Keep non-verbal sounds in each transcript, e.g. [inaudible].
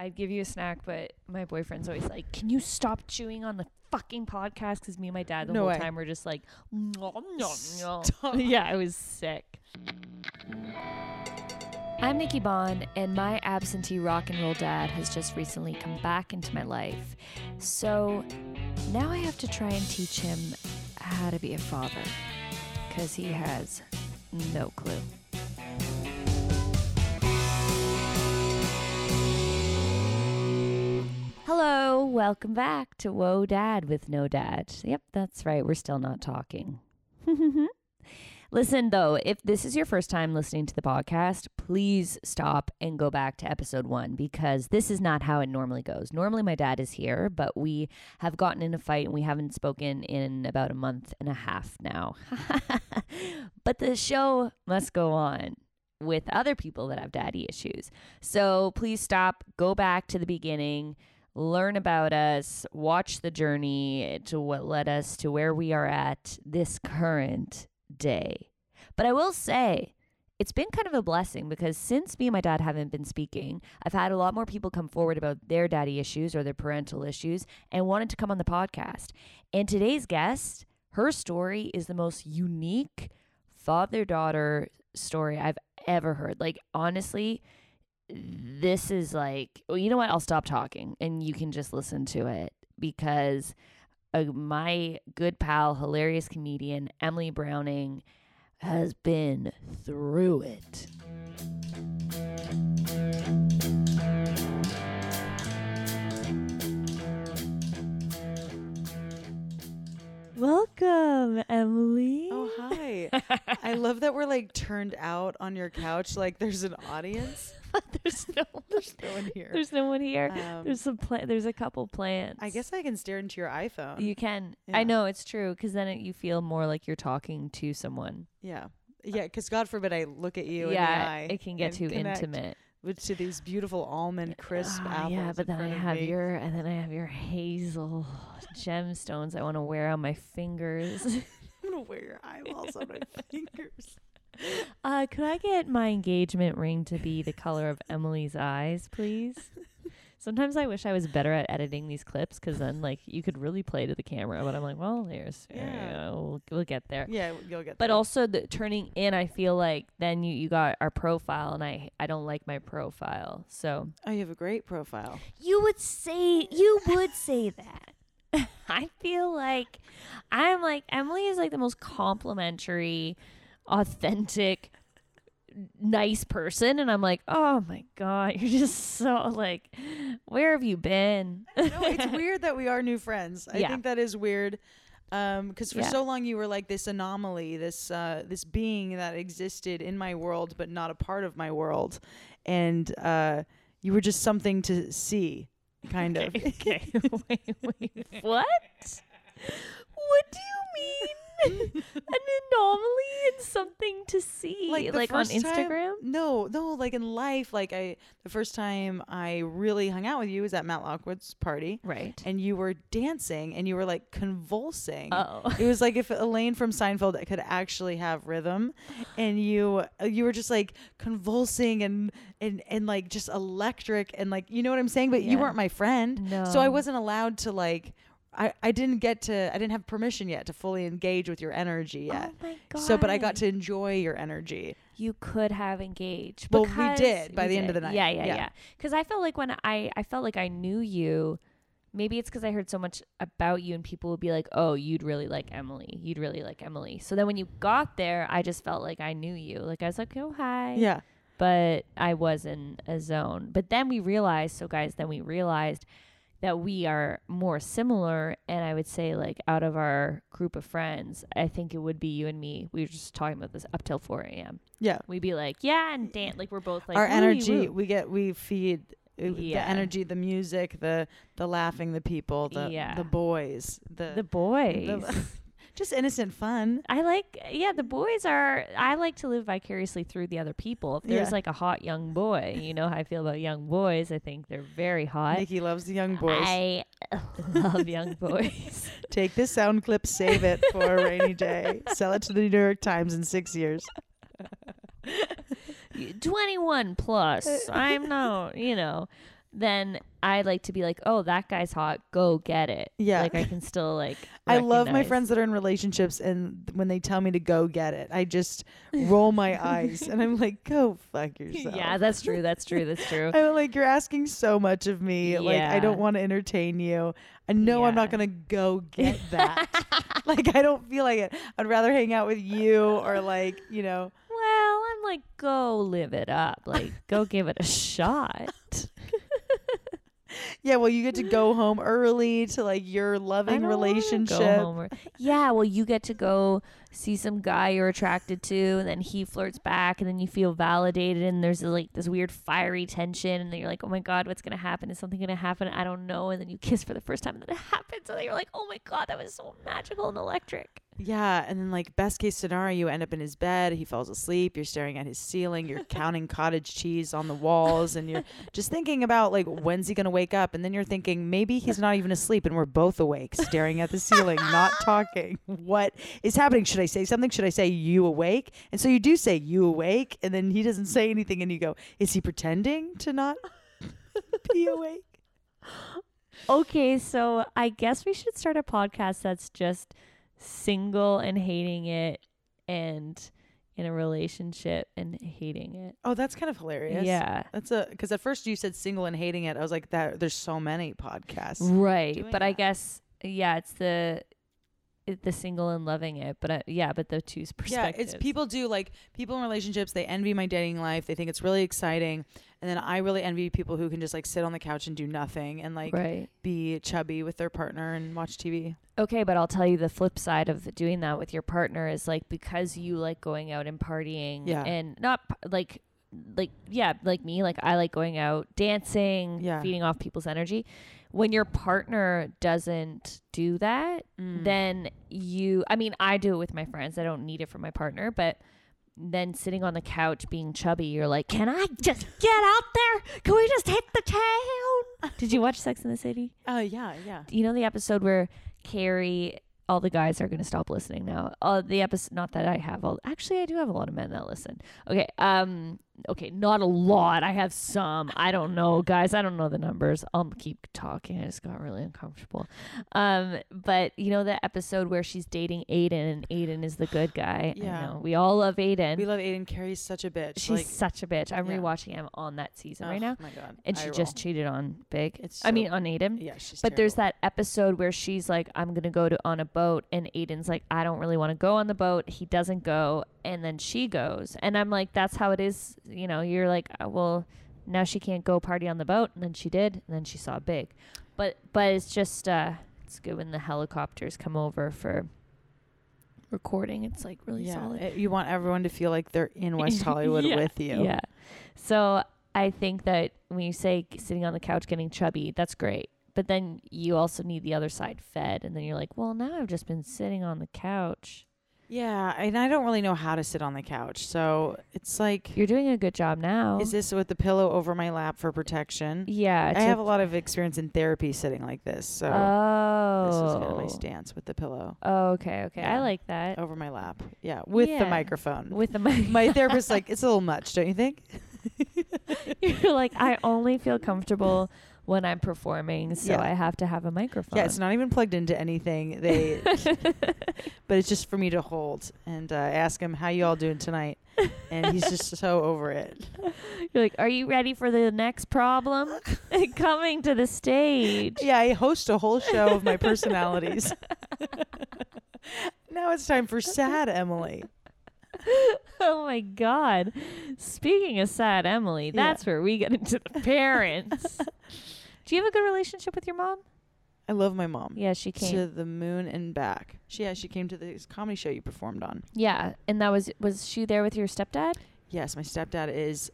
I'd give you a snack, but my boyfriend's always like, "Can you stop chewing on the fucking podcast?" Because me and my dad the No whole way. time were just like, "Nom, nom, nom." [laughs] Yeah, I was sick. I'm Nikki Bond, and my absentee rock and roll dad has just recently come back into my life. So now I have to try and teach him how to be a father, because he has no clue. Hello, welcome back to Whoa Dad with No Dad. Yep, that's right, we're still not talking. [laughs] Listen, though, if this is your first time listening to the podcast, please stop and go back to episode one because this is not how it normally goes. Normally, my dad is here, but we have gotten in a fight and we haven't spoken in about a month and a half now. [laughs] but the show must go on with other people that have daddy issues. So please stop, go back to the beginning learn about us, watch the journey to what led us to where we are at this current day. But I will say, it's been kind of a blessing because since me and my dad haven't been speaking, I've had a lot more people come forward about their daddy issues or their parental issues and wanted to come on the podcast. And today's guest, her story is the most unique father daughter story I've ever heard. Like, honestly, this is like, well, you know what? I'll stop talking and you can just listen to it because uh, my good pal, hilarious comedian, Emily Browning, has been through it. Welcome, Emily. Oh, hi. [laughs] I love that we're like turned out on your couch. Like there's an audience. [laughs] there's no [laughs] There's no one here. there's no one here. Um, there's some pla- there's a couple plants. I guess I can stare into your iPhone. You can. Yeah. I know it's true because then it, you feel more like you're talking to someone. yeah. Yeah, because God forbid I look at you yeah, in the eye. it can get too connect intimate. With to these beautiful almond crisp Ah, apples. yeah, but then I have me. your and then I have your hazel gemstones I want to wear on my fingers. [laughs] [laughs] I'm gonna wear your eyeballs on my [laughs] fingers. uh, could I get my engagement ring to be the color of Emily's eyes, please? Sometimes I wish I was better at editing these clips because then, like, you could really play to the camera. But I'm like, well, there's, yeah, Yeah. we'll, we'll get there. Yeah, you'll get. But there. also the turning in, I feel like then you, you got our profile, and I I don't like my profile. So oh, you have a great profile. you would say you would say that. [laughs] I feel like I'm like Emily is like the most complimentary, authentic, nice person, and I'm like, oh my god, [laughs] you're just so like, where have you been? no, it's [laughs] weird that we are new friends. I Yeah. think that is weird. Um, because for Yeah. so long you were like this anomaly, this uh, this being that existed in my world but not a part of my world, and uh, you were just something to see, kind of. okay, [laughs] wait, wait, what? What do you mean? [laughs] An anomaly and something to see, Like like, on first time- Instagram? No, no, like in life, like I the first time I really hung out with you was at Matt Lockwood's party, Right. and you were dancing and you were like convulsing. Oh. It was like if Elaine from Seinfeld could actually have rhythm, and you uh, you were just like convulsing and and and like just electric and like you know what I'm saying. But you weren't my friend, so I wasn't allowed to like. I, I didn't get to I didn't have permission yet to fully engage with your energy oh yet. Oh my god. So, but I got to enjoy your energy. you could have engaged. Well, we did by we the end of the night. Yeah, yeah, Yeah. yeah. Because I felt like when I, I felt like I knew you. Maybe it's because I heard so much about you, and people would be like, "Oh, you'd really like Emily. You'd really like Emily." So then when you got there, I just felt like I knew you. Like I was like, "Oh, hi." Yeah. But I was in a zone. But then we realized. So guys, then we realized that we are more similar and i would say like out of our group of friends i think it would be you and me we were just talking about this up till 4 a.m Yeah. we'd be like yeah and dance like we're both like Our energy, woo." we get, we feed uh, Yeah. the energy, the music, the the laughing, the people, the Yeah. the boys, the, the boys the- [laughs] just innocent fun. i like yeah the boys are i like to live vicariously through the other people if there's Yeah. like a hot young boy you know how i feel about young boys i think they're very hot Nikki loves the young boys. i [laughs] love young boys [laughs] Take this sound clip, save it for a rainy day, sell it to the New York Times in six years. [laughs] 21 plus. I'm not, you know. Then I like to be like, oh, that guy's hot. Go get it. Yeah. Like I can still like. [laughs] I love my friends that are in relationships, and when they tell me to go get it, I just roll my eyes, and I'm like, "Go fuck [laughs] yourself." Yeah, that's true. That's true. That's true. [laughs] I'm like, "You're asking so much of me. Like, I don't want to entertain you. I know I'm not gonna go get that. like, I don't feel like it. I'd rather hang out with you, or like, you know, Well, I'm like, go live it up. Like, go give it a shot. Yeah. Well, you get to go home early to like your loving relationship. or- yeah, well, you get to go see some guy you're attracted to, and then he flirts back, and then you feel validated, and there's like this weird fiery tension, and then you're like, oh my god, what's gonna happen? Is something gonna happen? I don't know. And then you kiss for the first time, and then it happens, and then you're like, oh my god, that was so magical and electric. Yeah, and then like best case scenario, you end up in his bed. He falls asleep. You're staring at his ceiling. You're counting cottage cheese on the walls, and you're [laughs] just thinking about like when's he gonna wake up. And then you're thinking maybe he's not even asleep, and we're both awake, staring at the ceiling, not [laughs] talking. What is happening? Should I say something? Should I say you awake? And so you do say you awake, and then he doesn't say anything, and you go, is he pretending to not [laughs] be awake? Okay, so I guess we should start a podcast that's just single and hating it, and in a relationship and hating it. Oh, that's kind of hilarious. Yeah. That's a because at first you said single and hating it. I was like, that. There's so many podcasts. Right. But I guess yeah, it's the the single and loving it, but uh, yeah, but the two's two Yeah, it's people do like people in relationships. They envy my dating life. They think it's really exciting, and then I really envy people who can just like sit on the couch and do nothing and like right. be chubby with their partner and watch TV. Okay, but I'll tell you the flip side of doing that with your partner is like because you like going out and partying Yeah. and not like like yeah, like me, like I like going out, dancing, Yeah. feeding off people's energy. When your partner doesn't do that, Mm. then you I mean, I do it with my friends. I don't need it from my partner, but then sitting on the couch being chubby, you're like, "Can I just get out there? Can we just hit the town?" Did you watch Sex in the City? Oh yeah, yeah. you know the episode where Carrie all the guys are going to stop listening now. Uh, the episode, not that I have all. Actually, I do have a lot of men that listen. Okay, um, okay, not a lot. I have some. I don't know, guys. I don't know the numbers. I'll keep talking. I just got really uncomfortable. Um, but you know the episode where she's dating Aidan, and Aidan is the good guy. I Yeah. know. we all love Aidan. We love Aidan. Carrie's such a bitch. She's like, such a bitch. I'm Yeah. rewatching him on that season right ugh, now, My God. and eye she roll. just cheated on Big. It's I mean on Aidan. Yeah, she's. But there's that episode where she's like, I'm gonna go to on a boat, and Aidan's like, I don't really want to go on the boat. He doesn't go, and then she goes, and I'm like, that's how it is. You know, you're like, uh, well, now she can't go party on the boat, and then she did, and then she saw Big, but but it's just uh, it's good when the helicopters come over for recording. It's like really yeah. solid. it- you want everyone to feel like they're in West [laughs] Hollywood Yeah, with you. Yeah. So I think that when you say sitting on the couch getting chubby, that's great. But then you also need the other side fed. And then you're like, well, now I've just been sitting on the couch. Yeah, and I don't really know how to sit on the couch, so it's like, You're doing a good job now. is this with the pillow over my lap for protection? yeah. I have a lot of experience in therapy sitting like this, so Oh. this is kind of my oh. stance with the pillow Oh, okay. Okay. I like that. over my lap. Yeah, with the microphone. With the mic. my therapist's [laughs] like, it's a little much, don't you think? [laughs] you're like, I only feel comfortable when I'm performing. So Yeah. I have to have a microphone. Yeah, it's not even plugged into anything. They, [laughs] but it's just for me to hold and uh, ask him how you all doing tonight, and he's just [laughs] so over it. You're like, are you ready for the next problem? [laughs] Coming to the stage. Yeah, I host a whole show of my personalities. now it's time for sad Emily. Oh my God. Speaking of sad Emily, Yeah. that's where we get into the parents. Do you have a good relationship with your mom? I love my mom. Yeah, she came. To the moon and back. She yeah, she came to this comedy show you performed on. yeah, and that was was she there with your stepdad? Yes, my stepdad is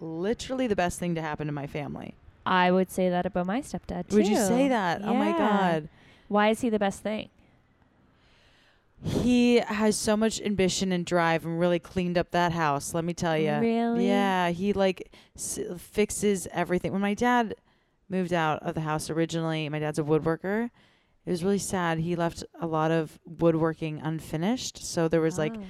literally the best thing to happen to my family. I would say that about my stepdad too. Would you say that? Oh my god. Why is he the best thing? He has so much ambition and drive and really cleaned up that house, let me tell you. Really? Yeah, he like s- fixes everything. When my dad moved out of the house originally, my dad's a woodworker. It was really sad. He left a lot of woodworking unfinished. So there was like Oh.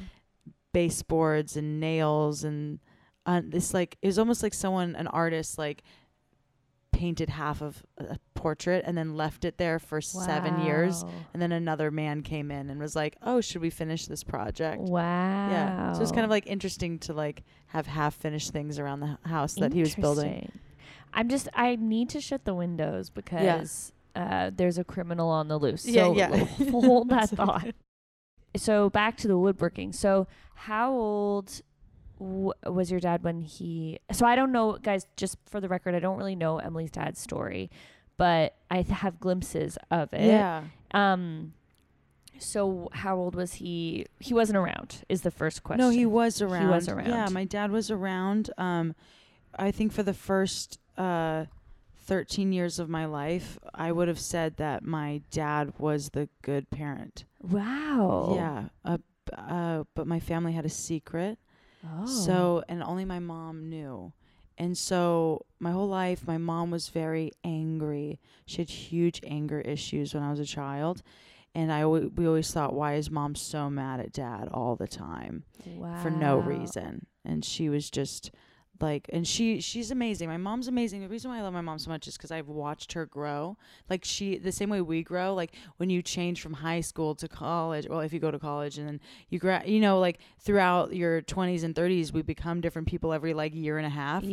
baseboards and nails and uh, this like it was almost like someone an artist like painted half of a portrait and then left it there for seven years. And then another man came in and was like, "Oh, should we finish this project?" Wow. Yeah. So it's kind of like interesting to like have half finished things around the house that he was building. I'm just I need to shut the windows because uh, there's a criminal on the loose. Yeah, So yeah. [laughs] [laughs] hold that thought. So back to the woodworking. So how old w- was your dad when he? So I don't know, guys. Just for the record, I don't really know Emily's dad's story, but I th- have glimpses of it. Yeah. Um. So how old was he? He wasn't around. Is the first question. No, he was around. He was around. Yeah, my dad was around. Um, I think for the first uh, 13 years of my life, I would have said that my dad was the good parent. Wow. Yeah. Uh, uh, but my family had a secret. Oh. So, and only my mom knew. And so, my whole life, my mom was very angry. She had huge anger issues when I was a child. And I, we always thought, why is mom so mad at dad all the time? for no reason and she was just like and she she's amazing. My mom's amazing. The reason why i love my mom so much is because i've watched her grow. Like she the same way we grow like when you change from high school to college well if you go to college and then you gra- you know like throughout your 20s and 30s we become different people every like year and a half right?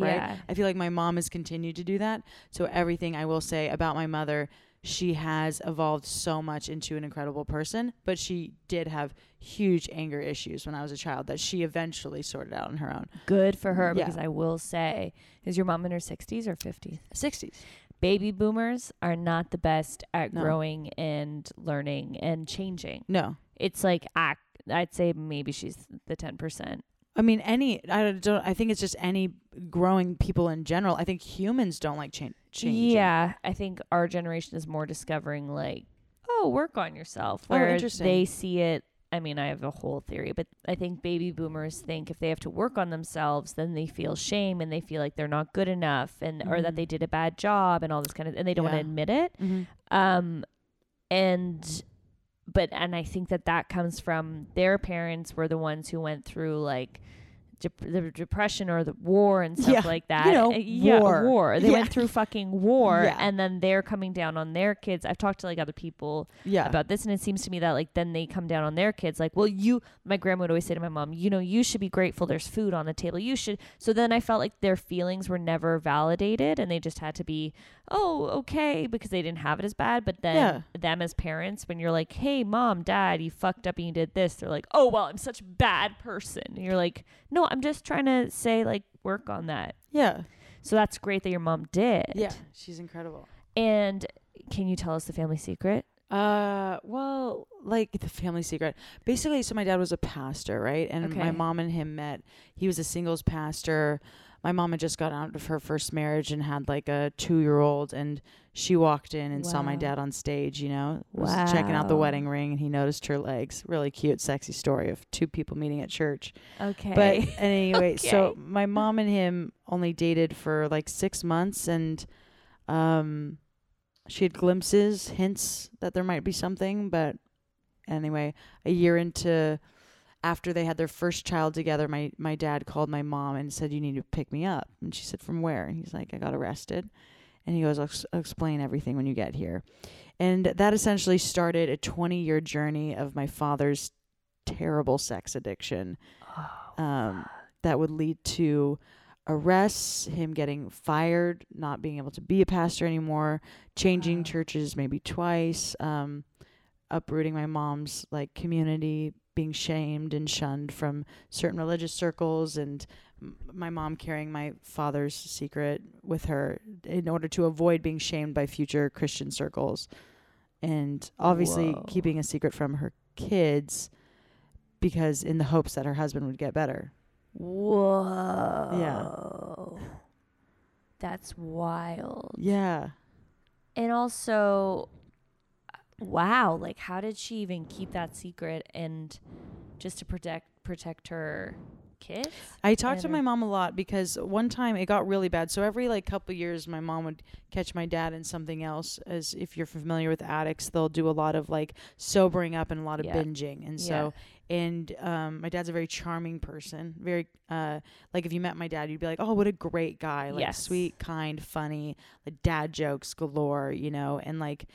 I feel like my mom has continued to do that. So everything i will say about my mother she has evolved so much into an incredible person, but she did have huge anger issues when I was a child that she eventually sorted out on her own. Good for her Yeah. because I will say, is your mom in her 60s or 50s? 60s. Baby boomers are not the best at No. growing and learning and changing. No. It's like act. I'd say maybe she's the 10%. I mean, any, I don't, I think it's just any growing people in general. I think humans don't like change. changing. Yeah, I think our generation is more discovering like, oh, work on yourself. Oh, Where interesting. they see it. I mean, I have a whole theory, but I think baby boomers think if they have to work on themselves, then they feel shame and they feel like they're not good enough and or that Mhm. they did a bad job and all this kind of and they don't want to admit it. Mhm. Um, and but and I think that that comes from their parents were the ones who went through like the depression or the war and stuff Yeah, like that. you know, Uh, yeah, war. war. They Yeah. went through fucking war, Yeah. and then they're coming down on their kids. I've talked to like other people about this, and it seems to me that like then they come down on their kids. Like, well, you, my grandma would always say to my mom, you know, you should be grateful. There's food on the table. You should. So then I felt like their feelings were never validated, and they just had to be, oh, okay, because they didn't have it as bad. But then them as parents, when you're like, hey, mom, dad, you fucked up and you did this, they're like, oh, well, I'm such a bad person. And you're like, no, I'm just trying to say like work on that. yeah. So that's great that your mom did. Yeah. She's incredible. And can you tell us the family secret? Uh, well, like the family secret. Basically, so my dad was a pastor, right? And my mom and him met. He was a singles pastor. My mom had just got out of her first marriage and had like a two year old, and she walked in and saw my dad on stage. You know, was checking out the wedding ring, and he noticed her legs. Really cute, sexy story of two people meeting at church. Okay. But [laughs] anyway, so my mom and him only dated for like six months, and um, she had glimpses, hints that there might be something. But anyway, a year into after they had their first child together, my my dad called my mom and said, "You need to pick me up." And she said, "From where?" And he's like, "I got arrested." And he goes, "I'll, ex- I'll explain everything when you get here." And that essentially started a 20 year journey of my father's terrible sex addiction Oh, um, that would lead to arrests, him getting fired, not being able to be a pastor anymore, changing Wow. churches maybe twice, um, uprooting my mom's like community, being shamed and shunned from certain religious circles, and m- my mom carrying my father's secret with her in order to avoid being shamed by future Christian circles, and obviously Whoa. keeping a secret from her kids because in the hopes that her husband would get better. Whoa. Yeah. That's wild. Yeah. And also, wow, like how did she even keep that secret and just to protect protect her kids? I talked to my mom a lot because one time it got really bad. So every like couple years, my mom would catch my dad in something else. As if you're familiar with addicts, they'll do a lot of like sobering up and a lot of Yeah. binging. And so, and um, my dad's a very charming person. Very uh, like if you met my dad, you'd be like, oh, what a great guy. Like Yes. sweet, kind, funny, like dad jokes galore. You know, and like,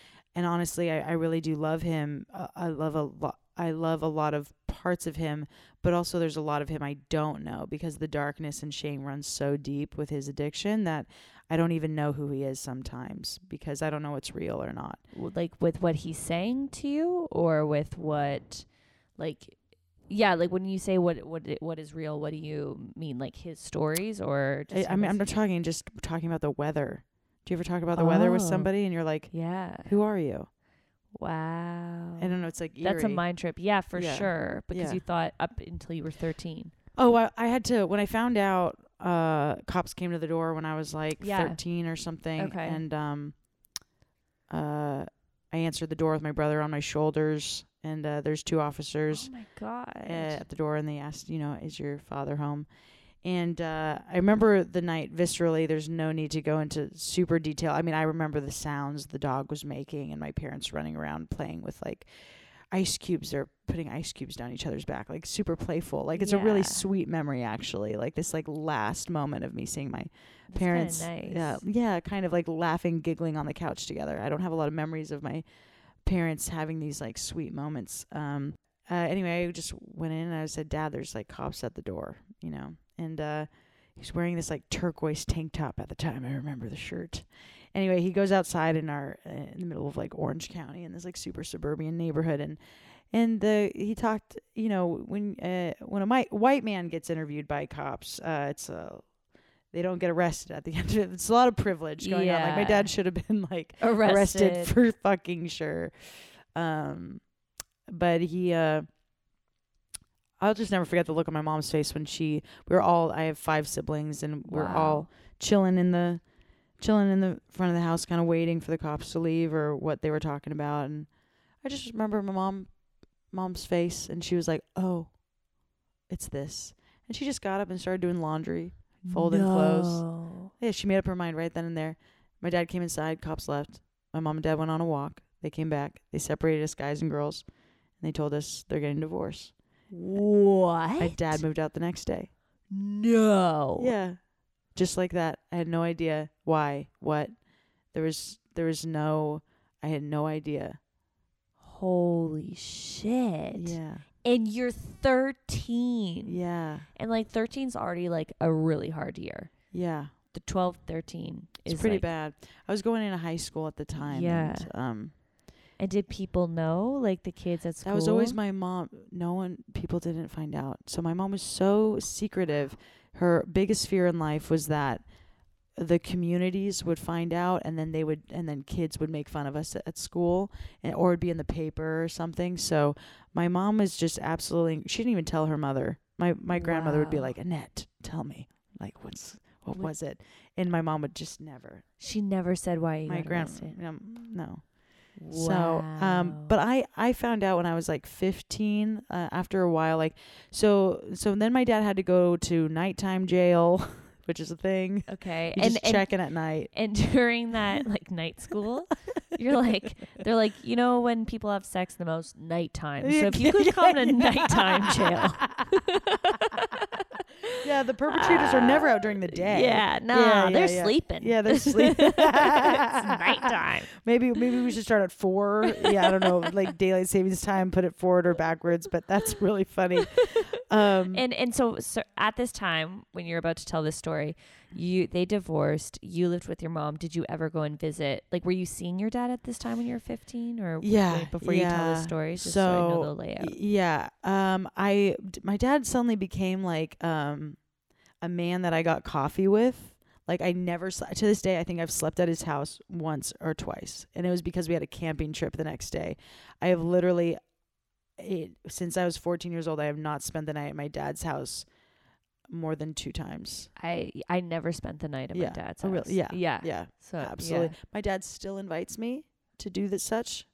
and honestly, I, I really do love him. Uh, I love a lot. I love a lot of parts of him, but also there's a lot of him I don't know because the darkness and shame runs so deep with his addiction that I don't even know who he is sometimes because I don't know what's real or not. Like with what he's saying to you, or with what, like, yeah, like when you say what what what is real, what do you mean? Like his stories, or I, just I mean, I'm not talking just talking about the weather. Do you ever talk about the weather with Oh. somebody and you're like, Yeah. who are you? Wow. I don't know. It's like That's a mind trip. Yeah, for Yeah. sure. Because Yeah. you thought up until you were 13. Oh, I, I had to when I found out uh cops came to the door when I was like Yeah. 13 or something Okay. and um uh I answered the door with my brother on my shoulders and uh there's two officers Oh my god. uh, at the door and they asked, you know, is your father home? And uh, I remember the night viscerally. There's no need to go into super detail. I mean, I remember the sounds the dog was making and my parents running around playing with like ice cubes. They're putting ice cubes down each other's back, like super playful. Like it's a really sweet memory, actually. Like this like last moment of me seeing my That's parents. nice. Yeah, yeah, kind of like laughing, giggling on the couch together. I don't have a lot of memories of my parents having these like sweet moments. Um, uh, anyway, I just went in and I said, "Dad, there's like cops at the door," you know, and uh, he's wearing this like turquoise tank top at the time. I remember the shirt. Anyway, he goes outside in our uh, in the middle of like Orange County in this like super suburban neighborhood, and and the he talked, you know, when uh, when a mi- white man gets interviewed by cops, uh, it's a they don't get arrested at the [laughs] end of it. It's a lot of privilege going on. Like my dad should have been like Arrested. arrested for fucking sure. Um, but he, uh, I'll just never forget the look on my mom's face when she, we were all, I have five siblings and we're Wow. all chilling in the, chilling in the front of the house, kind of waiting for the cops to leave or what they were talking about. And I just remember my mom, mom's face and she was like, oh, it's this. And she just got up and started doing laundry. folding clothes. No. Yeah, she made up her mind right then and there. My dad came inside, cops left. My mom and dad went on a walk. They came back. They separated us guys and girls. And they told us they're getting divorced. What? My dad moved out the next day. No. Yeah. Just like that. I had no idea why, what. There was there was no I had no idea. Holy shit. Yeah. And you're 13. Yeah. And like 13's already like a really hard year. Yeah. The 12, 13 It's is pretty like- bad. I was going into high school at the time. Yeah. And, um And did people know, like the kids at school? That was always my mom. No one, people didn't find out. So my mom was so secretive. Her biggest fear in life was that the communities would find out, and then they would, and then kids would make fun of us at, at school, and or it'd be in the paper or something. So my mom was just absolutely. She didn't even tell her mother. My my grandmother would be like, Annette, tell me, like, what's what What- was it? And my mom would just never. She never said why you my got grand, no. So, um, but I I found out when I was like 15. Uh, after a while, like, so so then my dad had to go to nighttime jail, [laughs] which is a thing. okay, [laughs] You and just and, check in at night. and during that like night school, you're like they're like you know when people have sex the most nighttime. So if you could [laughs] come to nighttime jail, [laughs] yeah, the perpetrators are never out during the day. yeah, no, yeah, they're yeah. sleeping. Yeah, they're sleeping. it's nighttime. Maybe maybe we should start at four. Yeah, I don't know, like daylight savings time, put it forward or backwards. But that's really funny. Um, And and so, so at this time when you're about to tell this story, you they divorced. You lived with your mom. Did you ever go and visit? Like, were you seeing your dad at this time when you were 15, or Yeah, wait, before you tell the story, just so, I know the layout. Yeah. Um I d- my dad suddenly became like um a man that I got coffee with. Like I never sl- to this day I think I've slept at his house once or twice and it was because we had a camping trip the next day. I have literally it, since I was 14 years old I have not spent the night at my dad's house more than 2 times. I I never spent the night at Yeah. my dad's Oh, house. really? Yeah. yeah, Yeah. So Absolutely. yeah. My dad still invites me to do this such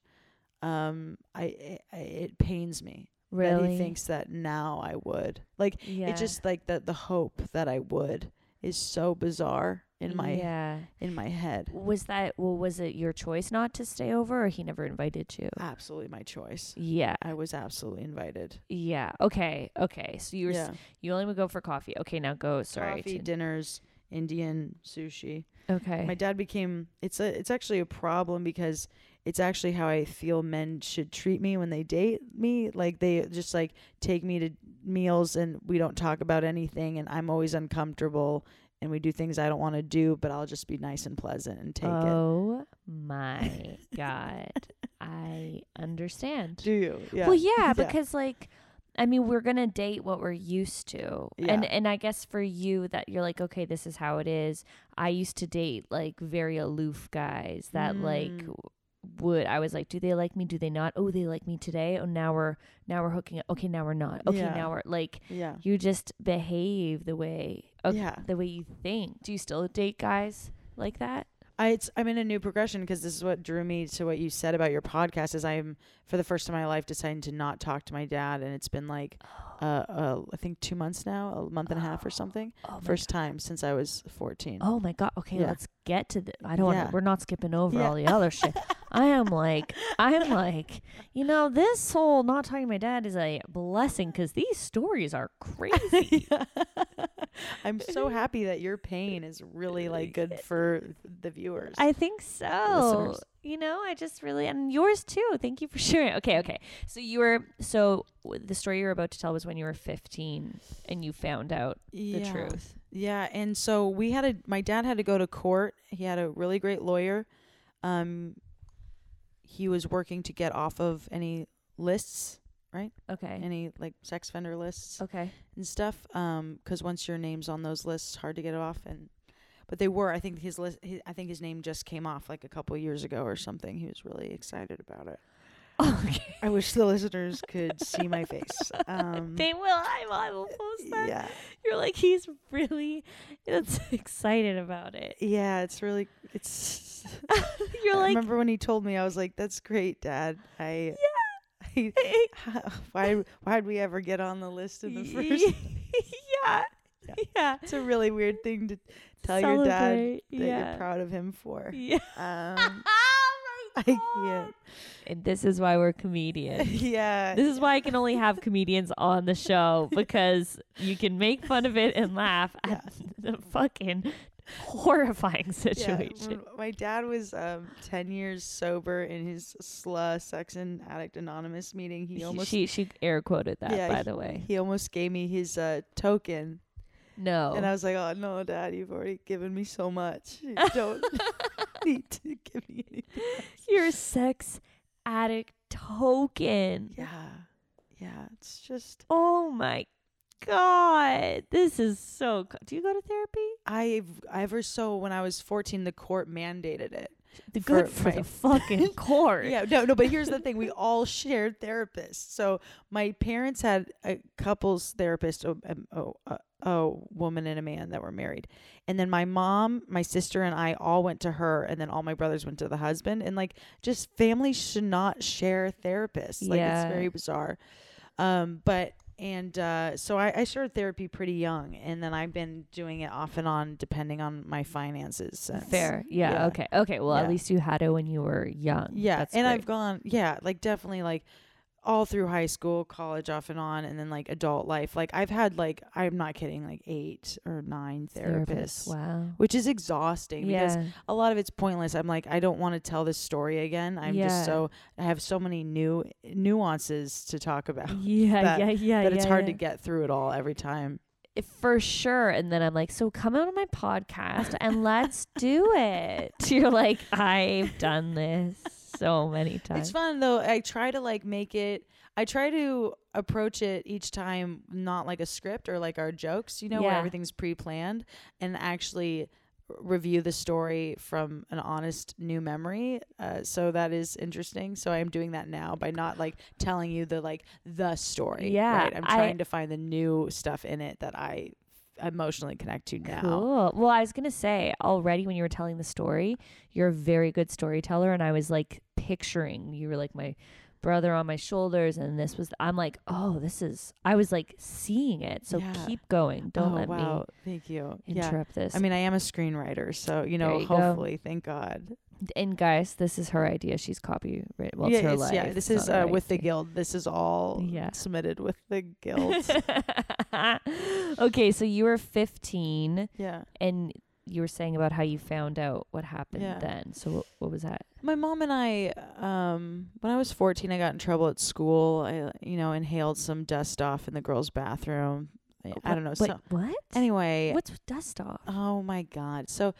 um I, I it pains me that he thinks that now I would. Like yeah. it's just like the the hope that I would is so bizarre in my yeah. in my head. Was that well? Was it your choice not to stay over, or he never invited you? Absolutely my choice. Yeah. I was absolutely invited. Yeah. Okay. Okay. So you were s yeah. you only would go for coffee. Okay. Now go. Sorry. Coffee, to- dinners, Indian sushi. okay. My dad became it's a it's actually a problem because it's actually how I feel men should treat me when they date me. Like they just like take me to meals and we don't talk about anything and I'm always uncomfortable and we do things I don't want to do, but I'll just be nice and pleasant and take it. oh my god. I understand. Do you? Yeah. Well, yeah, [laughs] because like I mean, we're going to date what we're used to. And Yeah. and I guess for you that you're like, okay, this is how it is. I used to date like very aloof guys that like Mm. Would I was like, do they like me? Do they not? Oh, they like me today. Oh, now we're now we're hooking up. Okay, now we're not. Okay, Yeah. now we're like yeah. you just behave the way okay, Yeah. the way you think. Do you still date guys like that? I it's, I'm in a new progression because this is what drew me to what you said about your podcast. Is I'm for the first time in my life deciding to not talk to my dad, and it's been like, uh, uh I think two months now, a month and a half or something. Oh First time since I was 14. Oh my god. Okay, Yeah. let's get to the I don't Yeah. want we're not skipping over Yeah. all the other shit. [laughs] I am like I'm like, you know, this whole not talking to my dad is a blessing cuz these stories are [laughs] crazy. I'm so [laughs] happy that your pain is really like good for the viewers. I think so. Listeners. You know, I just really and yours too. Thank you for [laughs] sharing. Okay, okay. So you were so the story you were about to tell was when you were 15 and you found out the yeah. truth. Yeah, and so we had a my dad had to go to court. He had a really great lawyer. Um he was working to get off of any lists, Okay. any like sex offender lists okay. and stuff um cuz once your name's on those lists it's hard to get it off and but they were I think his list his, I think his name just came off like a couple years ago or something. He was really excited about it. [laughs] Okay. I wish the listeners could see my face. Um [laughs] They will. I will. I will post that. yeah. You're like he's really it's [laughs] excited about it. Yeah, it's really it's You're I like remember when he told me, I was like, "That's great, Dad." I, [laughs] Why why'd we ever get on the list in the [laughs] first? yeah. Yeah. Yeah. It's a really weird thing to tell your dad that yeah. you're proud of him for. Yeah. Um, [laughs] oh my I can't. And this is why we're comedians. yeah, This is why I can only have comedians on the show because you can make fun of it and laugh at the fucking [laughs] horrifying situation. when My dad was um, ten years sober in his SLA Sex and Addict Anonymous meeting. He He- almost she she air quoted that Yeah, by the way. he almost gave me his uh, token. No. And I was like, oh, no, Dad, you've already given me so much. You [laughs] don't [laughs] need to give me anything. Your sex addict token. Yeah. Yeah. It's just, Oh my god. This is so co- Do you go to therapy? I've, ever so, when I was 14, the court mandated it. The good for, my- the [laughs] fucking court. Yeah. No, no, but here's the thing we all shared therapists. So my parents had a couples therapist, a, a, a, a woman and a man that were married. And then my mom, my sister, and I all went to her, and then all my brothers went to the husband. And like, just families should not share therapists. Like, Yeah. it's very bizarre. Um, but and uh, so I, I started therapy pretty young, and then I've been doing it off and on depending on my finances. Since. Fair. Yeah, Yeah. Okay. Okay. Well, at least you had it when you were young. Yeah, That's and great. I've gone, yeah, like definitely like all through high school, college, off and on, and then like adult life. Like I've had like I'm not kidding, like eight or nine therapists, Wow. which is exhausting because a lot of it's pointless. I'm like I don't want to tell this story again. I'm Yeah. just so I have so many new nuances to talk about [laughs] Yeah, that- yeah, yeah, that it's yeah, hard yeah. to get through it all every time. If- for sure. And then I'm like, so come out on my podcast and let's do it. [laughs] You're like, I've done this so many times. It's fun though. I try to like make it. I try to approach it each time not like a script or like our jokes, you know, where everything's pre-planned, and actually review the story from an honest new memory. Uh, so that is interesting. So I am doing that now by not like telling you the like the story. Yeah, right? I'm I- trying to find the new stuff in it that I emotionally connect to now. Cool. Well, I was gonna say already when you were telling the story, you're a very good storyteller, and I was like picturing you were like my brother on my shoulders and this was I'm like, "Oh, this is I was like seeing it." So Yeah. keep going. Don't oh, let wow. Thank you. me Yeah. interrupt this. I mean, I am a screenwriter, so you know, you go. hopefully, thank God. And guys, this is her idea. She's copyright. Well, yeah, it's her it's- life. yeah. This is uh, with the guild. This is all Yeah. submitted with the guild. [laughs] okay, so you were 15 yeah. and you were saying about how you found out what happened Yeah. then. So what, what was that? My mom and I, um, when I was 14, I got in trouble at school. I, you know, inhaled some dust off in the girls' bathroom. I, I don't know. Wait, So what? anyway, What's with dust off? Oh my god. So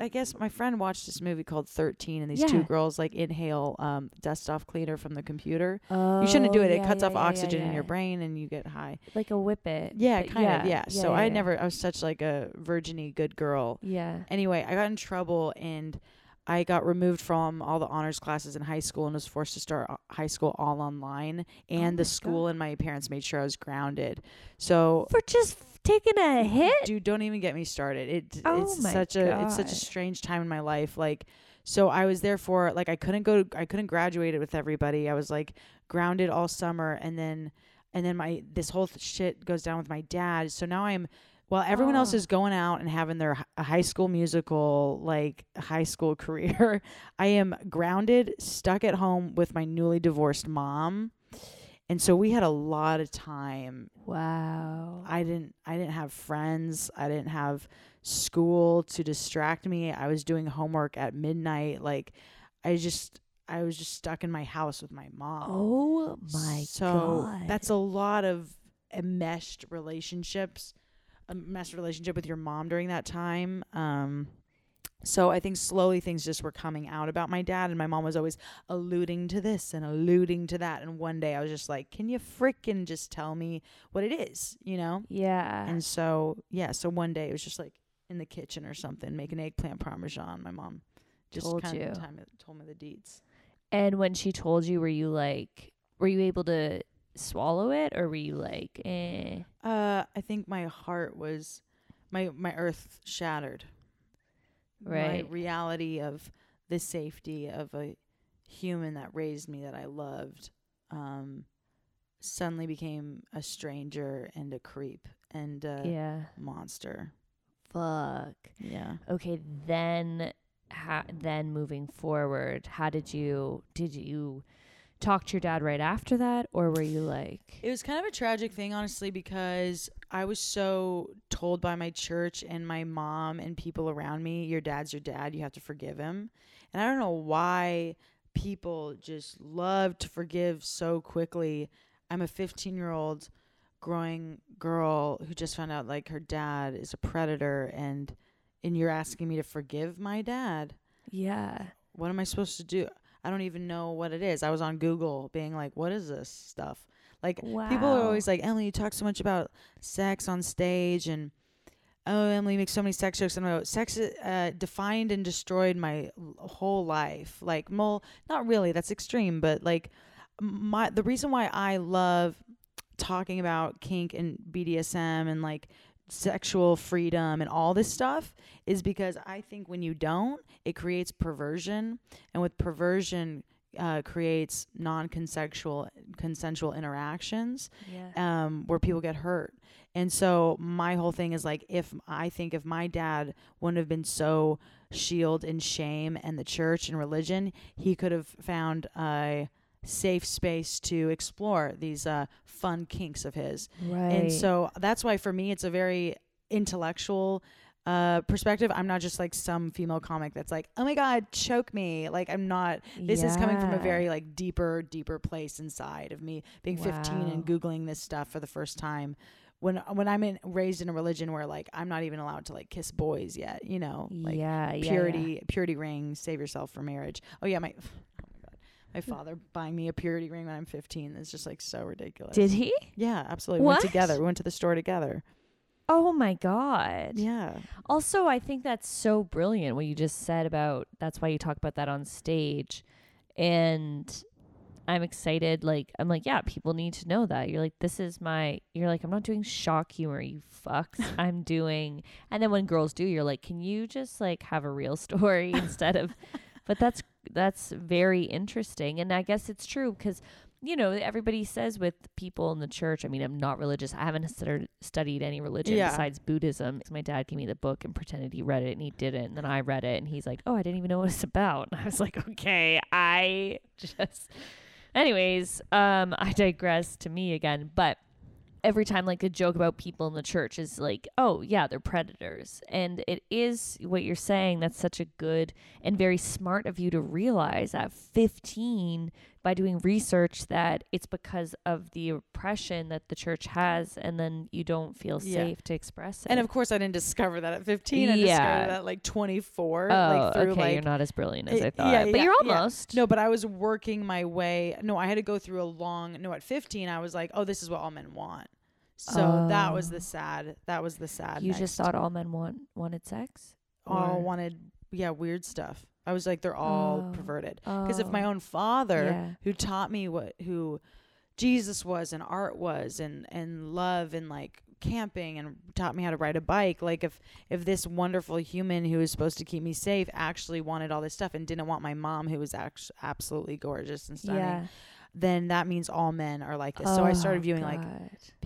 I guess my friend watched this movie called 13 and these two girls like inhale um dust off cleaner from the computer. Oh, you shouldn't do it. It cuts yeah, off yeah, yeah, oxygen in your brain and you get high. Like a whip it. Yeah, kind of. Yeah. So yeah, I yeah. never I was such like a virginy good girl. Yeah. Anyway, I got in trouble and I got removed from all the honors classes in high school and was forced to start uh, high school all online. And Oh the school and my parents made sure I was grounded. So For just f- taking a hit? dude don't even get me started it Oh it's such a it's such a strange time in my life like so i was there for like i couldn't go i couldn't graduate it with everybody i was like grounded all summer and then and then my this whole th- shit goes down with my dad so now i'm while everyone else Oh. is going out and having their high school musical like high school [laughs] career i am grounded stuck at home with my newly divorced mom and so we had a lot of time Wow. I didn't I didn't have friends. I didn't have school to distract me. I was doing homework at midnight. Like I just I was just stuck in my house with my mom. oh my so god. that's a lot of enmeshed relationships, a meshed relationship with your mom during that time. Um so I think slowly things just were coming out about my dad and my mom was always alluding to this and alluding to that and one day I was just like, "Can you frickin' just tell me what it is?" you know? yeah. And so, yeah, so one day it was just like in the kitchen or something, making eggplant parmesan. My mom just Told kind you. of told me the deeds. And when she told you, were you like, were you able to swallow it, or were you like, eh? Uh, I think my heart was, my my earth shattered. right My reality of the safety of a human that raised me that I loved, um, suddenly became a stranger and a creep and a yeah. monster. Fuck. Yeah. Okay, then, ha- then moving forward, how did you did you talk to your dad right after that, or were you like, It was kind of a tragic thing, honestly, because I was so told by my church and my mom and people around me, your dad's your dad, you have to forgive him. And I don't know why people just love to forgive so quickly. I'm a 15 year old growing girl who just found out like her dad is a predator and and you're asking me to forgive my dad yeah, what am I supposed to do? I don't even know what it is. I was on Google being like, what is this stuff? Like people are always like, Emily, you talk so much about sex on stage and oh, Emily makes so many sex jokes. And I'm like, sex uh, defined and destroyed my whole life. Like, well, not really. That's extreme, but like my the reason why I love talking about kink and BDSM and like sexual freedom and all this stuff is because I think when you don't, it creates perversion, and with perversion, uh, creates non-consensual consensual interactions yeah, um, where people get hurt. And so my whole thing is like, if I think if my dad wouldn't have been so shield and shame and the church and religion, he could have found a safe space to explore these uh, fun kinks of his. right. And so that's why for me it's a very intellectual uh perspective. I'm not just like some female comic that's like, "Oh my god, choke me." Like I'm not this is coming from a very like deeper deeper place inside of me being 15 and googling this stuff for the first time. When when I'm in, raised in a religion where like I'm not even allowed to like kiss boys yet, you know, like yeah, yeah, purity purity ring, save yourself for marriage. Oh yeah, my my hmm. father buying me a purity ring when I'm 15 is just like so ridiculous. Did he? Yeah, absolutely. We went together. We went to the store together. Oh my god. Yeah. Also, I think that's so brilliant what you just said about that's why you talk about that on stage. And I'm excited. Like, I'm like, yeah, people need to know that. You're like, this is my, you're like, I'm not doing shock humor, you fucks. [laughs] I'm doing, and then when girls do, you're like, can you just like have a real story [laughs] instead of, but that's, that's very interesting. And I guess it's true because, you know, everybody says with people in the church, I mean, I'm not religious. I haven't stud- studied any religion Yeah. besides Buddhism. My dad gave me the book and pretended he read it and he didn't. And then I read it and he's like, oh, I didn't even know what it's about. And [laughs] I was like, okay, I just. Anyways, um, I digress to me again. But every time like a joke about people in the church is like, oh yeah, they're predators. And it is what you're saying, that's such a good and very smart of you to realize at 15 by doing research that it's because of the oppression that the church has and then you don't feel Yeah. safe to express it. And of course, I didn't discover that at 15. I Yeah. discovered that at like 24. oh, like through okay, like you're not as brilliant as Uh, I thought. yeah, but yeah, you're almost. No, but I was working my way. No, I had to go through a long. No, at 15, I was like, oh, this is what all men want. So that was Oh. the sad. That was the sad. You next. just thought all men want wanted sex? all Or- wanted, yeah, weird stuff. I was like, they're all Oh. perverted. Because if my Oh, own father, yeah. who taught me what who Jesus was and art was and and love and like camping and taught me how to ride a bike like if if this wonderful human who was supposed to keep me safe actually wanted all this stuff and didn't want my mom who was act- absolutely gorgeous and stunning Yeah. Then that means all men are like this so i started Oh, viewing like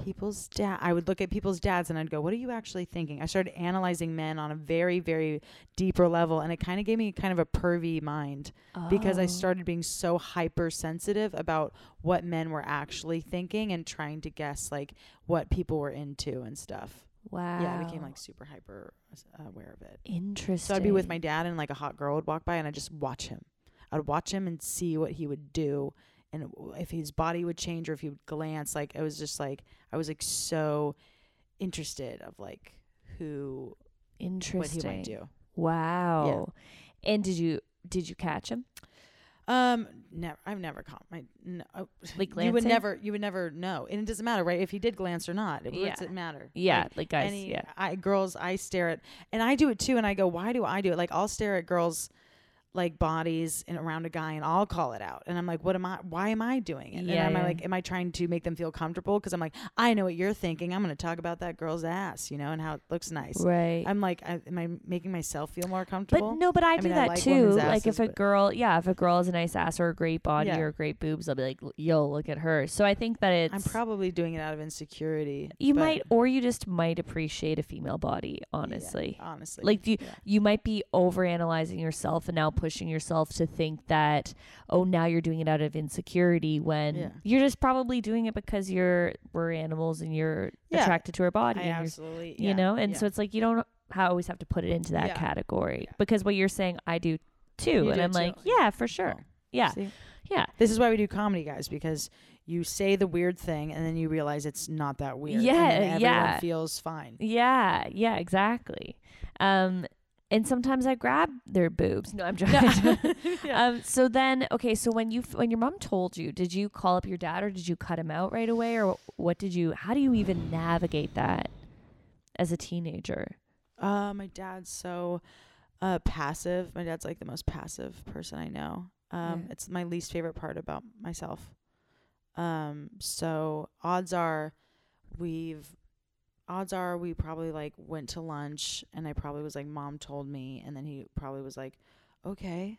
people's dad i would look at people's dads and i'd go what are you actually thinking i started analyzing men on a very very deeper level and it kind of gave me kind of a pervy mind because I Oh. started being so hypersensitive about what men were actually thinking and trying to guess like what people were into and stuff. Wow. Yeah, I became like super hyper uh, aware of it. interesting. So I'd be with my dad and like a hot girl would walk by and I'd just watch him. I'd watch him and see what he would do and if his body would change or if he would glance like it was just like I was like so interested of like who what interesting. he might do. Wow. And did you did you catch him? Um, never. I've never caught my. No, oh, Like you would never. You would never know, and it doesn't matter, right? If he did glance or not, it, Yeah. it matter? Yeah, Like, like, guys. any yeah. I girls, I stare at, and I do it too, and I go, why do I do it? Like I'll stare at girls, like bodies and around a guy, and I'll call it out, and I'm like, what am I? Why am I doing it? Yeah, and am I yeah. like, am I trying to make them feel comfortable? Because I'm like, I know what you're thinking. I'm going to talk about that girl's ass, you know, and how it looks nice. Right. I'm like, I, am I making myself feel more comfortable? But no, but I, do mean, I that like too. women's Like if a girl, yeah, if a girl has a nice ass or a great body Yeah. or great boobs, I'll be like, yo, look at her. So I think that it's I'm probably doing it out of insecurity. you might, or you just might appreciate a female body. Honestly, honestly, like you, you might be over analyzing yourself and now pushing yourself to think that oh now you're doing it out of insecurity when Yeah. you're just probably doing it because you're we're animals and you're Yeah. attracted to our body and absolutely, you yeah, know and so it's like you don't always have to put it into that category because what you're saying i do too You and do i'm too. like yeah for sure Oh, yeah see? yeah This is why we do comedy, guys, because you say the weird thing and then you realize it's not that weird. and Yeah, then everyone yeah. feels fine. yeah yeah exactly um and sometimes i grab their boobs no i'm joking [laughs] Yeah. [laughs] um so then okay so when you when your mom told you did you call up your dad or did you cut him out right away or what did you how do you even navigate that as a teenager Uh, my dad's so uh passive. My dad's like the most passive person I know. Um, Yeah. it's my least favorite part about myself. Um, so odds are we've odds are we probably like went to lunch and I probably was like mom told me and then he probably was like okay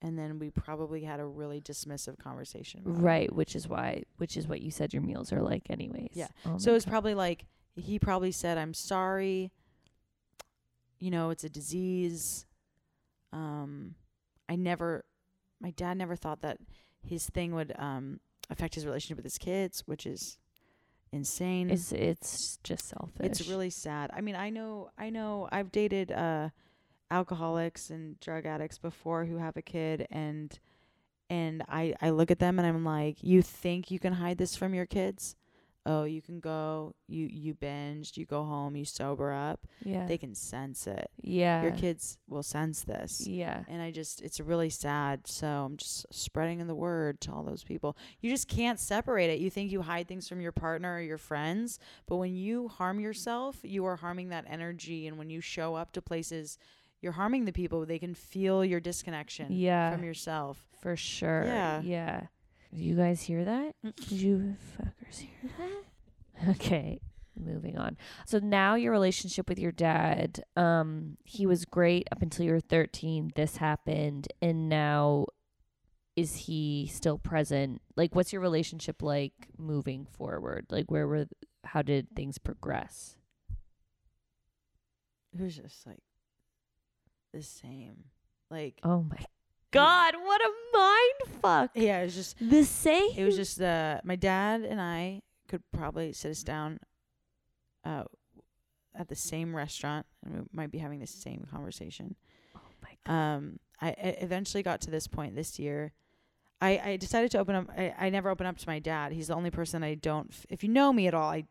and then we probably had a really dismissive conversation it. right which is why which is what you said your meals are like anyways Yeah. Oh So my it's God. probably like he probably said, "I'm sorry. You know, it's a disease." Um, I never, my dad never thought that his thing would um affect his relationship with his kids, which is insane. it's it's just selfish It's really sad. I mean, I know, I know, I've dated uh alcoholics and drug addicts before who have a kid, and and I I look at them and I'm like, you think you can hide this from your kids? Oh, you can go, you you binged, you go home, you sober up. yeah They can sense it. yeah Your kids will sense this. yeah And I just, it's really sad. So I'm just spreading the word to all those people. You just can't separate it. You think you hide things from your partner or your friends, but when you harm yourself, you are harming that energy. And when you show up to places, you're harming the people. They can feel your disconnection yeah from yourself. for sure Yeah. yeah Did you guys hear that? Did you fuckers hear that? [laughs] Okay. moving on. So now your relationship with your dad, um, he was great up until you were 13. This happened. And now is he still present? Like, what's your relationship like moving forward? Like, where were, how did things progress? It was just like the same. Like Oh my God, what a mind fuck. yeah, it was just The same. it was just uh my dad and I could probably sit us down uh at the same restaurant and we might be having the same conversation. oh my God. Um I, I eventually got to this point this year. I, I decided to open up I, I never open up to my dad. He's the only person I don't f- if you know me at all, I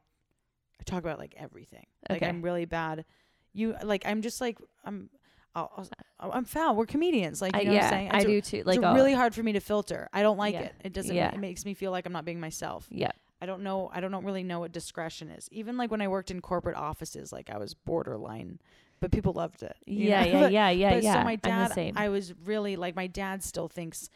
I talk about like everything. Like Okay. I'm really bad. You like I'm just like I'm I'll, I'll, oh, I'm foul. We're comedians. Like you I, know what I'm saying? I It's a- do too. Like, it's oh, really hard for me to filter. I don't like Yeah. it. It doesn't. Yeah. It makes me feel like I'm not being myself. yeah. I don't know. I don't really know what discretion is. Even like when I worked in corporate offices, like I was borderline, but people loved it. Yeah, know? yeah, But- yeah, yeah, [laughs] but yeah. so my dad. I was really like my dad still thinks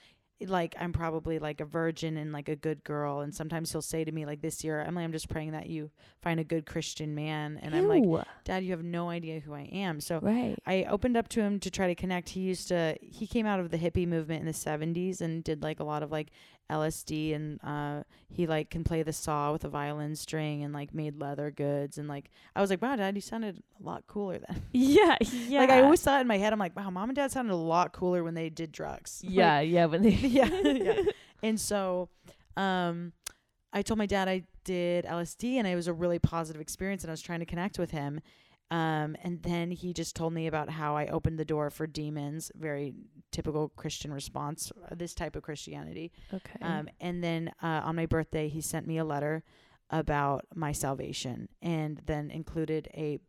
like I'm probably like a virgin and like a good girl. And sometimes he'll say to me like this year, Emily, I'm just praying that you find a good Christian man. And I'm like, Ew. Dad, you have no idea who I am. So right. I opened up to him to try to connect. He used to he came out of the hippie movement in the 70s and did like a lot of like LSD and uh he like can play the saw with a violin string and like made leather goods and like I was like, "Wow, dad, you sounded a lot cooler then." [laughs] Yeah, yeah. [laughs] Like I always thought in my head I'm like, "Wow, mom and dad sounded a lot cooler when they did drugs." [laughs] Like, Yeah, yeah. When they. yeah, yeah. And so um I told my dad I did LSD and it was a really positive experience and I was trying to connect with him. Um, and then he just told me about how I opened the door for demons, very typical Christian response, uh, this type of Christianity. Okay. Um, and then uh, on my birthday, he sent me a letter about my salvation and then included a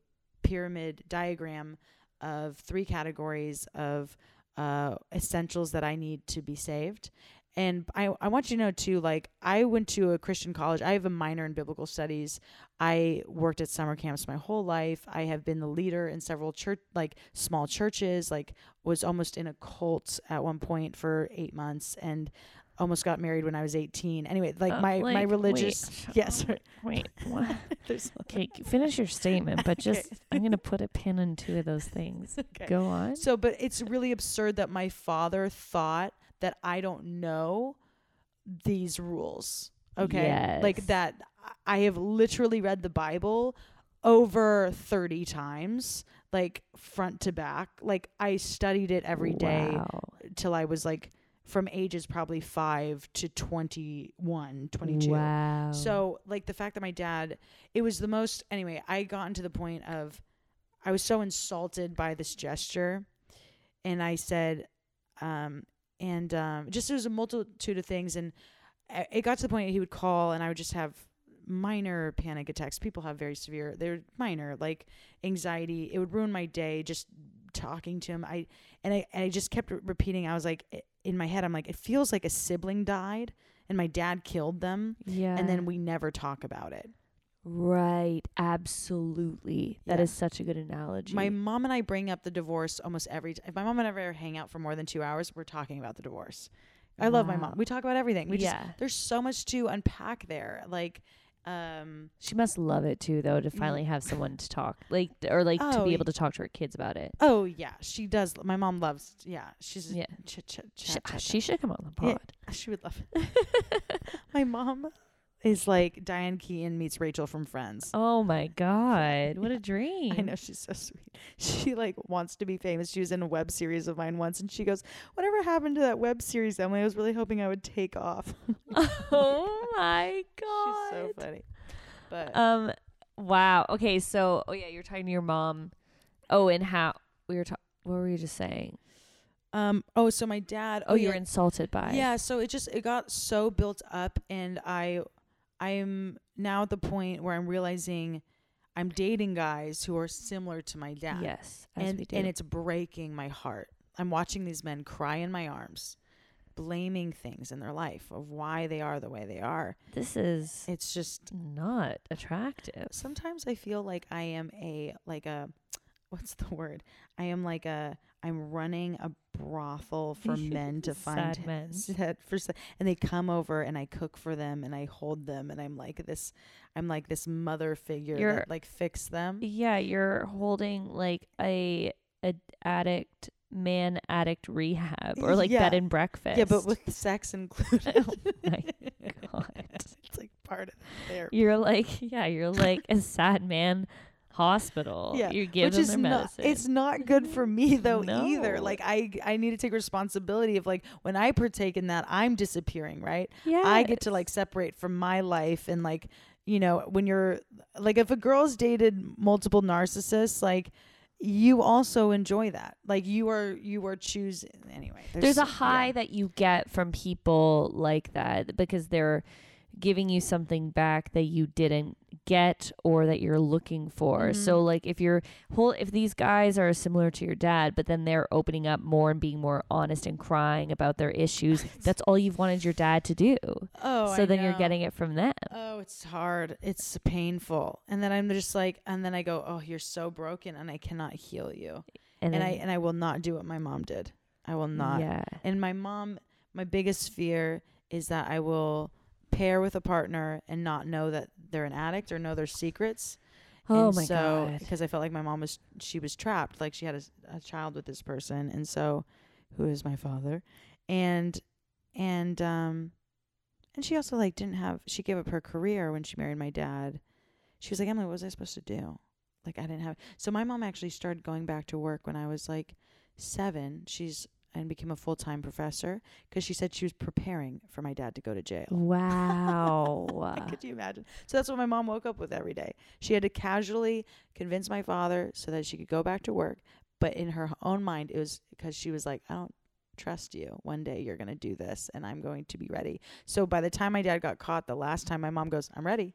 pyramid diagram of three categories of uh, essentials that I need to be saved. And I, I want you to know too, like I went to a Christian college. I have a minor in biblical studies. I worked at summer camps my whole life. I have been the leader in several church, like small churches, like was almost in a cult at one point for eight months and almost got married when I was 18. Anyway, like Uh, my, my religious, wait. [laughs] yes, [laughs] Wait. What? [laughs] there's Okay, finish your statement, but Okay. just I'm gonna put a pin in two of those things. Okay. Go on. So, but it's really absurd that my father thought that I don't know these rules. Okay. Like that I have literally read the Bible over 30 times, like front to back. Like I studied it every day Wow. till I was like from ages probably 5 to 21, 22. Wow. So, like the fact that my dad, it was the most. Anyway, I gotten to the point of, I was so insulted by this gesture, and I said, um, and um, just there was a multitude of things, and it got to the point he would call, and I would just have minor panic attacks. People have very severe. They're minor, like anxiety. It would ruin my day just talking to him. I and I and I just kept re- repeating. I was like in my head, I'm like, it feels like a sibling died, and my dad killed them yeah. and then we never talk about it. Right. Absolutely. That is Yeah. such a good analogy. My mom and I bring up the divorce almost every time. If my mom and I ever hang out for more than two hours, we're talking about the divorce. I love my mom. We talk about everything. We just yeah. there's so much to unpack there. Like, um, She must love it too, though, to finally have someone to talk, like, or like to Oh, be able to talk to her kids about it. oh yeah, she does. My mom loves. Yeah, she's Yeah. Ch- ch- ch- She, she should come on the pod. chat. she would love it. [laughs] my mom is like Diane Keaton meets Rachel from Friends. Oh my god, what a [laughs] dream! I know she's so sweet. She like wants to be famous. She was in a web series of mine once, and she goes, "Whatever happened to that web series, Emily? I was really hoping I would take off." [laughs] oh [laughs] my God. She's so funny. But Um. Wow. Okay. So. Oh yeah, you're talking to your mom. Oh, and how we were talking. What were you just saying? um, oh, so my dad. Oh, you were yeah, insulted by. yeah. So it just it got so built up, and I, I'm now at the point where I'm realizing I'm dating guys who are similar to my dad. Yes. As and and it's breaking my heart. I'm watching these men cry in my arms, blaming things in their life of why they are the way they are. this is It's just not attractive. sometimes I feel like I am a like a what's the word? I am like a I'm running a brothel [laughs] for men to find Sad [laughs] men. sad for and they come over and I cook for them and I hold them and I'm like this I'm like this mother figure You're- that like fix them. Yeah, you're holding like a a addict man addict rehab or like Yeah. bed and breakfast. Yeah, but with sex included. Oh [laughs] my God. it's like part of there. you're like yeah, you're like a sad man hospital. Yeah, you give Which them is their not medicine. it's not good for me [laughs] though either. Like I I need to take responsibility of like when I partake in that I'm disappearing, right? yeah. I get to like separate from my life and like you know when you're like if a girl's dated multiple narcissists like you also enjoy that like you are you are choosing anyway there's a yeah. high that you get from people like that because they're giving you something back that you didn't get or that you're looking for. So Mhm. like if you're whole if these guys are similar to your dad but then they're opening up more and being more honest and crying about their issues, [laughs] that's all you've wanted your dad to do. oh so I then you're getting it from them. oh it's hard it's painful and then i'm just like and then i go oh you're so broken and i cannot heal you And, and, then, i and i will not do what my mom did i will not Yeah. And my mom, my biggest fear is that I will pair with a partner and not know that they're an addict or know their secrets. Oh and my so, god. Because I felt like my mom was, she was trapped. Like she had a child with this person. And so, who is my father. And, and, um, and she also like didn't have, she gave up her career when she married my dad. She was like, Emily, what was I supposed to do? Like I didn't have, so my mom actually started going back to work when I was like seven. She's, and became a full time professor because she said she was preparing for my dad to go to jail. Wow. [laughs] Could you imagine? So that's what my mom woke up with every day. She had to casually convince my father so that she could go back to work. But in her own mind, it was because she was like, I don't trust you. One day you're going to do this and I'm going to be ready. So by the time my dad got caught, the last time my mom goes, I'm ready.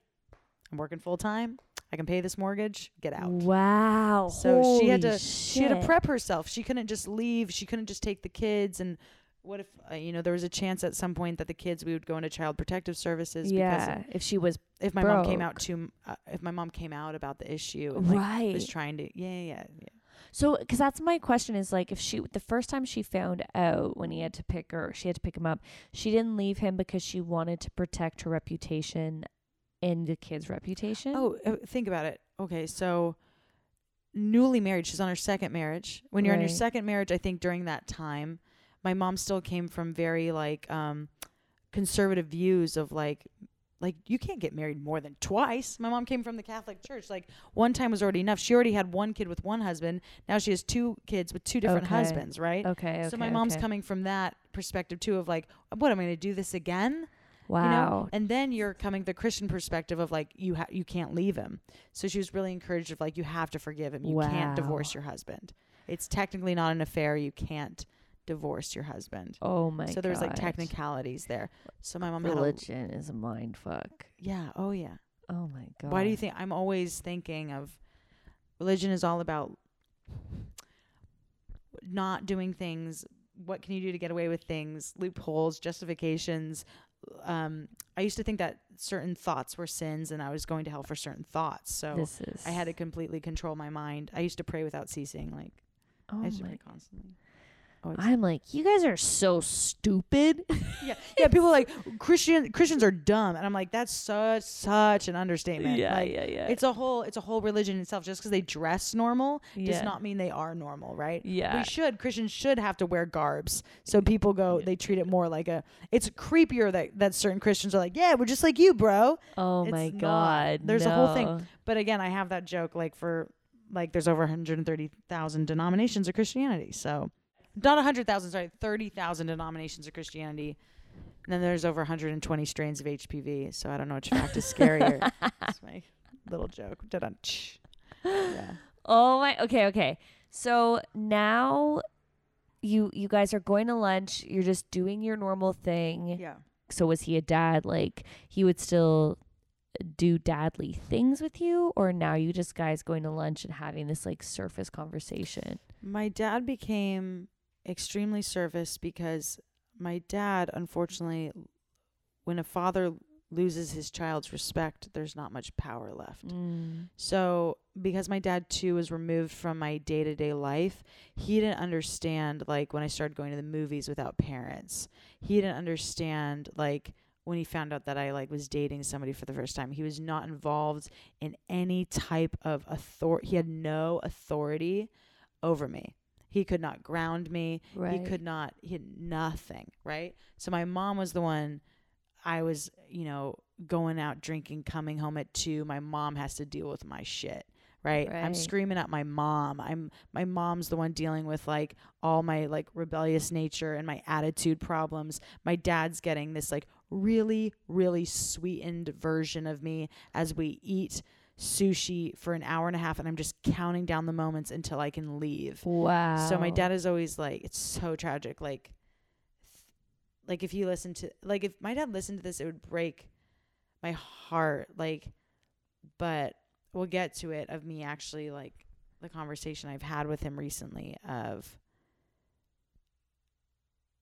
I'm working full time. I can pay this mortgage. Get out. Wow. So she had Holy to she had to prep herself. She couldn't just leave. She couldn't just take the kids and what if uh, you know there was a chance at some point that the kids we would go into child protective services Yeah. If she was if my mom came out to uh, if my mom came out about the issue and like right. was trying to yeah yeah yeah, yeah. So, because that's my question is like, if she, the first time she found out when he had to pick her, she had to pick him up, she didn't leave him because she wanted to protect her reputation and the kid's reputation. Oh, uh, think about it. Okay, so newly married, she's on her second marriage. When you're on your second marriage, I think during that time, my mom still came from very like um conservative views of like like you can't get married more than twice. My mom came from the Catholic Church. Like one time was already enough. She already had one kid with one husband. Now she has two kids with two different Okay. husbands, right? okay. okay so my mom's okay. coming from that perspective too of like what am I going to do this again? Wow. you know? And then you're coming the christian perspective of like you ha- you can't leave him. So she was really encouraged of like you have to forgive him. You can't divorce your husband. It's technically not an affair. You can't divorce your husband. Oh my god. so there's like technicalities there. So my mom had a, Religion is a mind fuck. yeah. Oh yeah. Oh my god. why do you think i'm always thinking of religion is all about not doing things what can you do to get away with things loopholes justifications um i used to think that certain thoughts were sins and i was going to hell for certain thoughts so is. i had to completely control my mind i used to pray without ceasing like Oh i used to pray constantly Always. I'm like, you guys are so stupid. [laughs] yeah yeah people are like christian christians are dumb and i'm like that's such such an understatement like, yeah, yeah. it's a whole it's a whole religion itself just because they dress normal yeah. does not mean they are normal right Yeah. we should christians should have to wear garbs so people go they treat it more like a it's creepier that that certain christians are like yeah we're just like you bro Oh it's my not. god. There's a whole thing. but again i have that joke like for like there's over 130000 denominations of christianity so not a 100000 sorry 30000 denominations of christianity. And then there's over 120 strains of hpv so i don't know which fact is scarier. [laughs] That's my little joke. Yeah. Oh my okay, okay. So now you you guys are going to lunch, you're just doing your normal thing. yeah. So was he a dad? Like he would still do dadly things with you? Or now you just guys going to lunch and having this like surface conversation? My dad became extremely surface because my dad, unfortunately, when a father loses his child's respect, there's not much power left. Mm. So, because my dad too was removed from my day to day life, he didn't understand like when I started going to the movies without parents. He didn't understand like when he found out that I like was dating somebody for the first time. He was not involved in any type of authority. He had no authority over me. He could not ground me. Right. He could not. He had nothing. Right. So my mom was the one. I was, you know, going out drinking, coming home at two. My mom has to deal with my shit. Right? I'm screaming at my mom. I'm my mom's the one dealing with like all my like rebellious nature and my attitude problems. My dad's getting this like really really sweetened version of me as we eat sushi for an hour and a half and I'm just counting down the moments until I can leave. Wow. So my dad is always like, it's so tragic. Like, like if you listen to, like if my dad listened to this, it would break my heart. Like, but we'll get to it of me actually like the conversation I've had with him recently of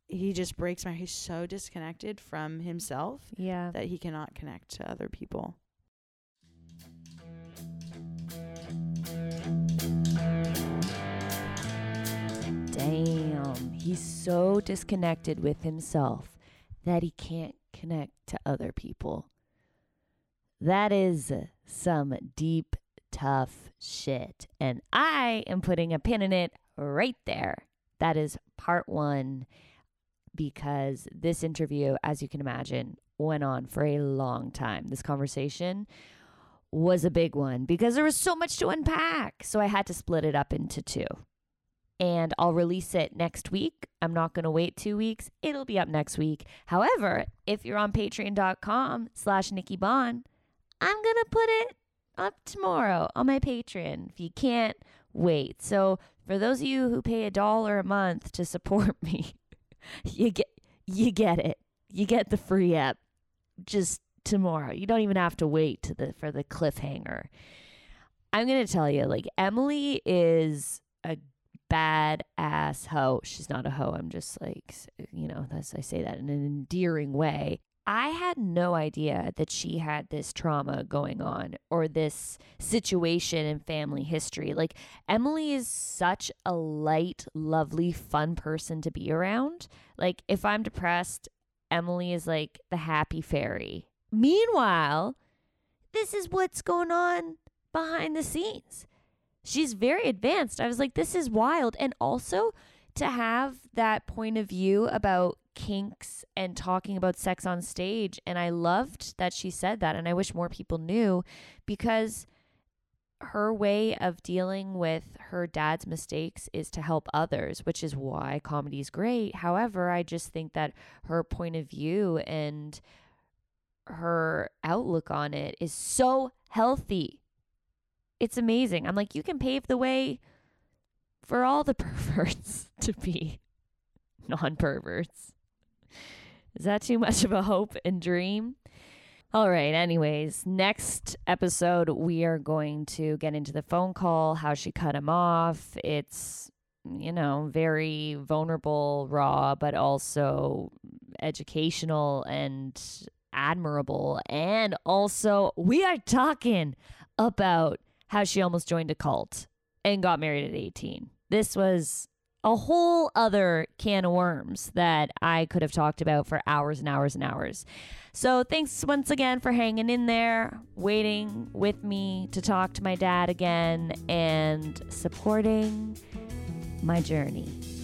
he just breaks my he's so disconnected from himself Yeah. that he cannot connect to other people. Damn. He's so disconnected with himself that he can't connect to other people. That is some deep, tough shit. And I am putting a pin in it right there. That is part one because this interview, as you can imagine, went on for a long time. This conversation was a big one because there was so much to unpack. So I had to split it up into two and I'll release it next week. I'm not going to wait two weeks. It'll be up next week. However, if you're on patreon.com slash Nikki Bond, I'm going to put it up tomorrow on my Patreon if you can't wait. So for those of you who pay a dollar a month to support [laughs] me, you get you get it. You get the free app just tomorrow. You don't even have to wait to the for the cliffhanger. I'm going to tell you like Emily is a bad ass hoe. She's not a hoe. I'm just like, you know, that's I say that in an endearing way. I had no idea that she had this trauma going on or this situation in family history. Like Emily is such a light, lovely, fun person to be around. Like if I'm depressed, Emily is like the happy fairy. Meanwhile, this is what's going on behind the scenes she's very advanced. I was like, this is wild. And also to have that point of view about kinks and talking about sex on stage. And I loved that she said that. And I wish more people knew because her way of dealing with her dad's mistakes is to help others, which is why comedy is great. However, I just think that her point of view and her outlook on it is so healthy it's amazing. I'm like, you can pave the way for all the [laughs] perverts [laughs] to be non perverts. Is that too much of a hope and dream? All right, anyways, next episode, we are going to get into the phone call, how she cut him off. It's, you know, very vulnerable, raw, but also educational and admirable. And also, we are talking about how she almost joined a cult and got married at 18. This was a whole other can of worms that I could have talked about for hours and hours and hours. So, thanks once again for hanging in there, waiting with me to talk to my dad again, and supporting my journey.